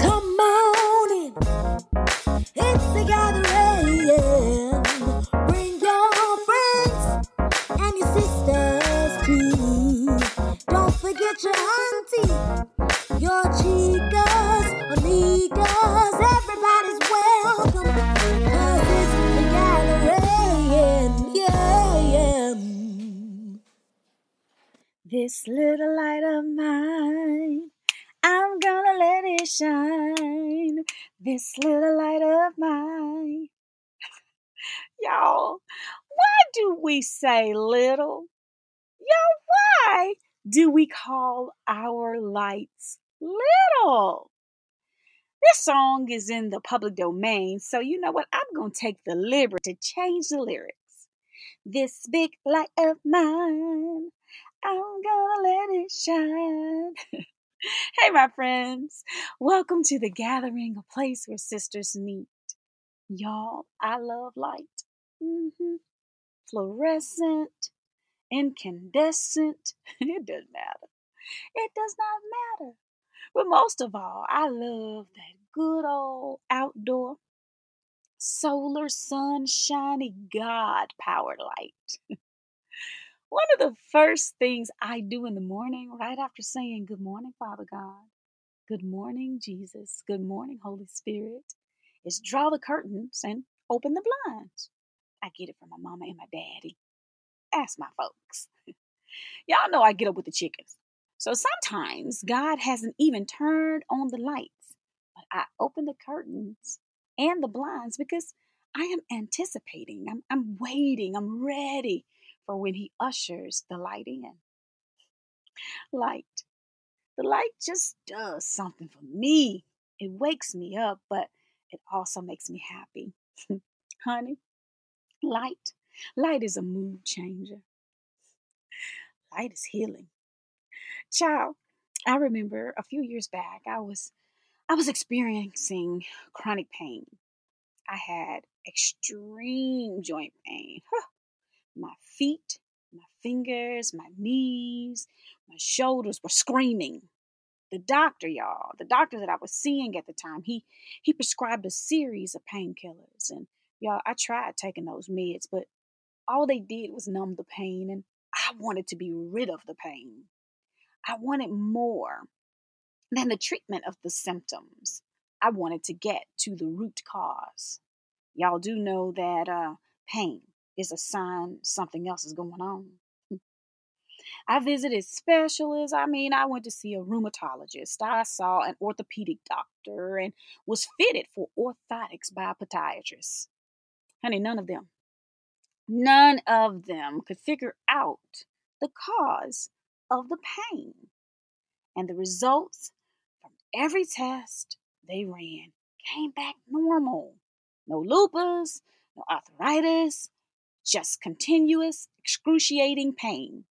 Come on in. It's the gathering. Bring your friends and your sisters too. Don't forget your auntie, your chicas. Everybody's welcome. Cause it's the gathering. Yeah. This little light of mine, I'm gonna let it shine. This little light of mine. Y'all, why do we say little? Y'all, why do we call our lights little? This song is in the public domain, so you know what? I'm to take the liberty to change the lyrics. This big light of mine, I'm gonna let it shine. hey, my friends. Welcome to the gathering, a place where sisters meet. Y'all, I love light. hmm Fluorescent, incandescent. It doesn't matter. It does not matter. But most of all, I love that good old outdoor solar sunshiny God powered light. One of the first things I do in the morning, right after saying, Good morning, Father God, Good morning, Jesus, Good morning, Holy Spirit, is draw the curtains and open the blinds. I get it from my mama and my daddy. Ask my folks. Y'all know I get up with the chickens. So sometimes God hasn't even turned on the lights, but I open the curtains and the blinds because I am anticipating, I'm, I'm waiting, I'm ready for when He ushers the light in. Light. The light just does something for me. It wakes me up, but it also makes me happy. Honey, light. Light is a mood changer. Light is healing. Child, I remember a few years back I was I was experiencing chronic pain. I had extreme joint pain. Huh. My feet, my fingers, my knees, my shoulders were screaming. The doctor, y'all, the doctor that I was seeing at the time, he he prescribed a series of painkillers and y'all, I tried taking those meds, but all they did was numb the pain and I wanted to be rid of the pain. I wanted more than the treatment of the symptoms. I wanted to get to the root cause. Y'all do know that uh, pain is a sign something else is going on. Hmm. I visited specialists. I mean, I went to see a rheumatologist. I saw an orthopedic doctor and was fitted for orthotics by a podiatrist. Honey, none of them, none of them could figure out the cause of the pain. And the results from every test they ran came back normal. No lupus, no arthritis, just continuous, excruciating pain.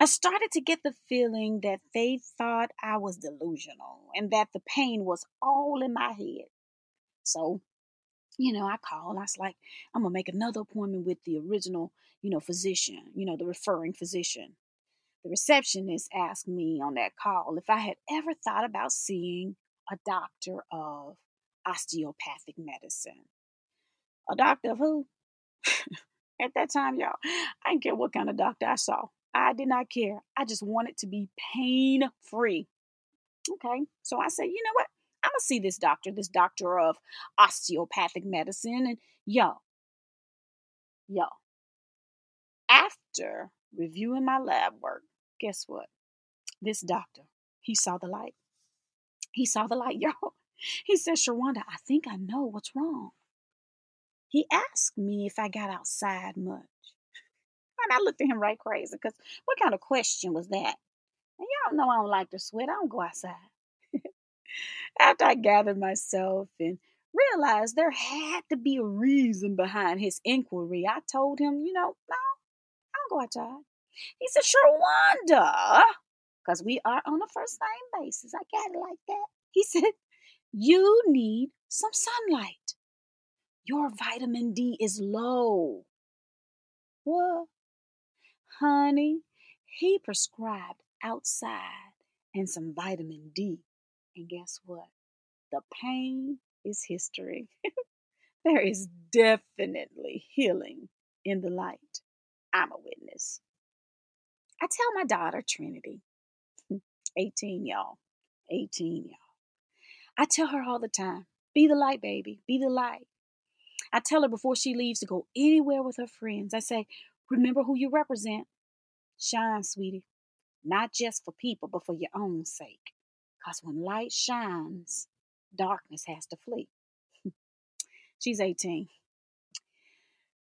I started to get the feeling that they thought I was delusional and that the pain was all in my head. So, you know, I called. I was like, I'm going to make another appointment with the original, you know, physician, you know, the referring physician. The receptionist asked me on that call if I had ever thought about seeing a doctor of osteopathic medicine. A doctor of who? At that time, y'all, I didn't care what kind of doctor I saw. I did not care. I just wanted to be pain free. Okay, so I said, you know what? I'm gonna see this doctor, this doctor of osteopathic medicine, and y'all, y'all, After reviewing my lab work, guess what? This doctor, he saw the light. He saw the light, y'all. He said, Sherwanda, I think I know what's wrong. He asked me if I got outside much. And I looked at him right crazy because what kind of question was that? And y'all know I don't like to sweat. I don't go outside. After I gathered myself and realized there had to be a reason behind his inquiry, I told him, you know, no, I don't go outside. He said, sure wonder, because we are on a first name basis. I got it like that. He said, you need some sunlight. Your vitamin D is low. What? Honey, he prescribed outside and some vitamin D. And guess what? The pain is history. there is definitely healing in the light. I'm a witness. I tell my daughter, Trinity, 18, y'all, 18, y'all. I tell her all the time be the light, baby, be the light. I tell her before she leaves to go anywhere with her friends, I say, remember who you represent. Shine, sweetie, not just for people, but for your own sake. Because when light shines, darkness has to flee. She's 18.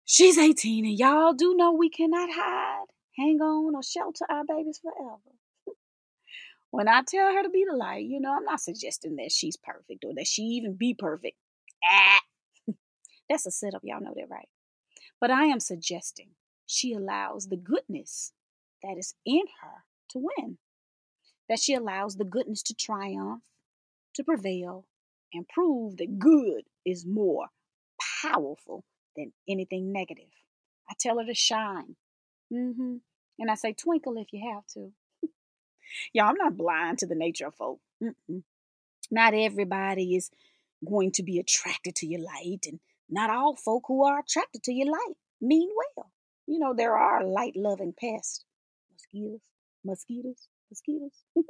She's 18, and y'all do know we cannot hide, hang on, or shelter our babies forever. when I tell her to be the light, you know, I'm not suggesting that she's perfect or that she even be perfect. Ah, that's a setup, y'all know that, right? But I am suggesting she allows the goodness that is in her to win, that she allows the goodness to triumph, to prevail, and prove that good is more powerful than anything negative. I tell her to shine. Mm-hmm. And I say, twinkle if you have to. Y'all, I'm not blind to the nature of folk. Mm-mm. Not everybody is going to be attracted to your light, and not all folk who are attracted to your light mean well. You know, there are light loving pests. Mosquitoes, mosquitoes, mosquitoes.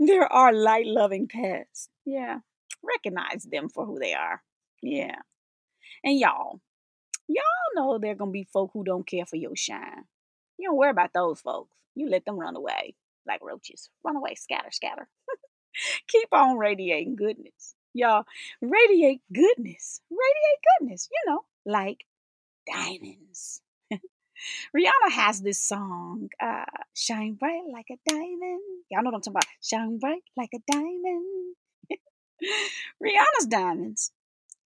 there are light loving pests. Yeah. Recognize them for who they are. Yeah. And y'all, y'all know there gonna be folk who don't care for your shine. You don't worry about those folks. You let them run away like roaches. Run away, scatter, scatter. Keep on radiating goodness. Y'all, radiate goodness. Radiate goodness, you know, like diamonds. Rihanna has this song, uh, Shine Bright Like a Diamond. Y'all know what I'm talking about. Shine bright like a diamond. Rihanna's diamonds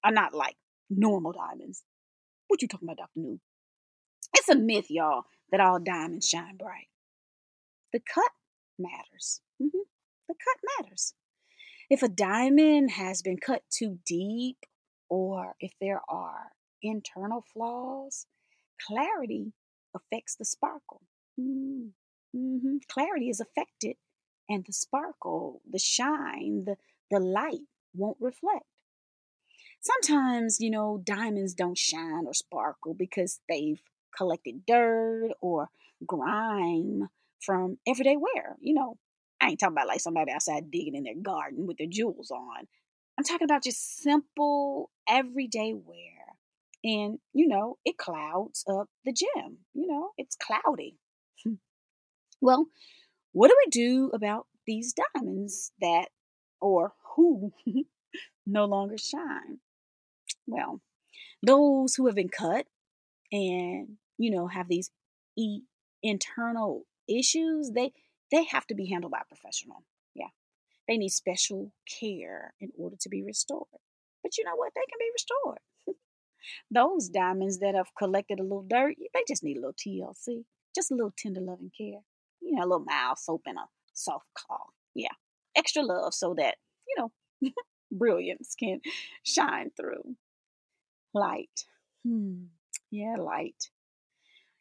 are not like normal diamonds. What you talking about, Dr. New? It's a myth, y'all, that all diamonds shine bright. The cut matters. Mm-hmm. The cut matters. If a diamond has been cut too deep, or if there are internal flaws, clarity affects the sparkle. Mm-hmm. mm-hmm. Clarity is affected, and the sparkle, the shine, the, the light won't reflect. Sometimes, you know, diamonds don't shine or sparkle because they've collected dirt or grime from everyday wear. You know, I ain't talking about like somebody outside digging in their garden with their jewels on. I'm talking about just simple everyday wear. And, you know, it clouds up the gem. You know, it's cloudy. Hmm. well, what do we do about these diamonds that, or who, no longer shine? Well, those who have been cut and, you know, have these e- internal issues, they they have to be handled by a professional. Yeah. They need special care in order to be restored. But you know what? They can be restored. Those diamonds that have collected a little dirt, they just need a little TLC. Just a little tender loving care. You know, a little mild soap and a soft cloth. Yeah. Extra love so that, you know, brilliance can shine through. Light. Hmm. Yeah, light.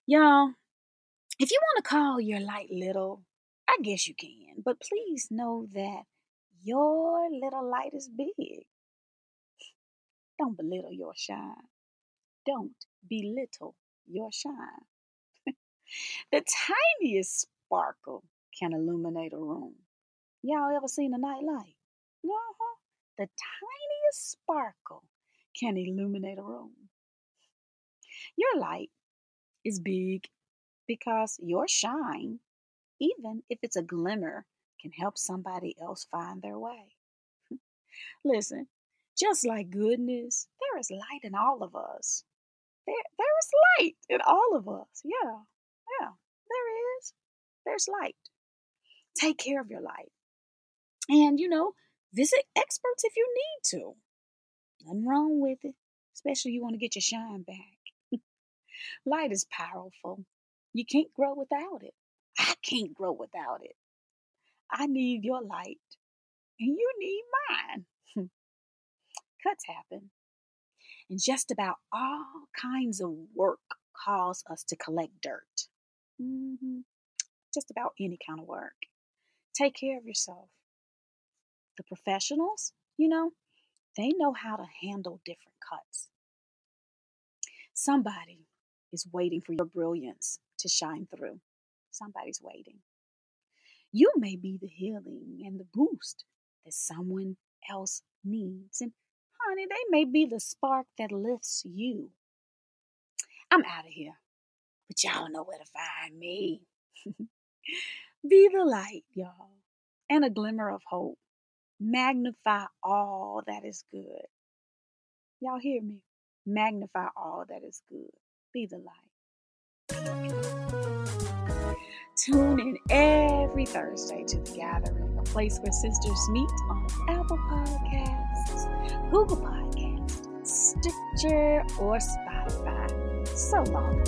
Y'all, if you want to call your light little, I guess you can, but please know that your little light is big. Don't belittle your shine. Don't belittle your shine. the tiniest sparkle can illuminate a room. Y'all ever seen a night light? Uh-huh. The tiniest sparkle can illuminate a room. Your light is big because your shine, even if it's a glimmer, can help somebody else find their way. Listen, just like goodness, there is light in all of us. There, there is light in all of us. Yeah, yeah, there is. There's light. Take care of your light. And, you know, visit experts if you need to. Nothing wrong with it, especially you want to get your shine back. light is powerful. You can't grow without it. I can't grow without it. I need your light, and you need mine. Cuts happen. And just about all kinds of work cause us to collect dirt. Mm-hmm. Just about any kind of work. Take care of yourself. the professionals, you know, they know how to handle different cuts. Somebody is waiting for your brilliance to shine through. Somebody's waiting. You may be the healing and the boost that someone else needs. And honey, they may be the spark that lifts you. I'm out of here, but y'all know where to find me. be the light, y'all, and a glimmer of hope. Magnify all that is good. Y'all hear me? Magnify all that is good. Be the light. Tune in every Thursday to The Gathering, a place where sisters meet on Apple Podcasts, Google Podcasts, Stitcher, or Spotify. So long.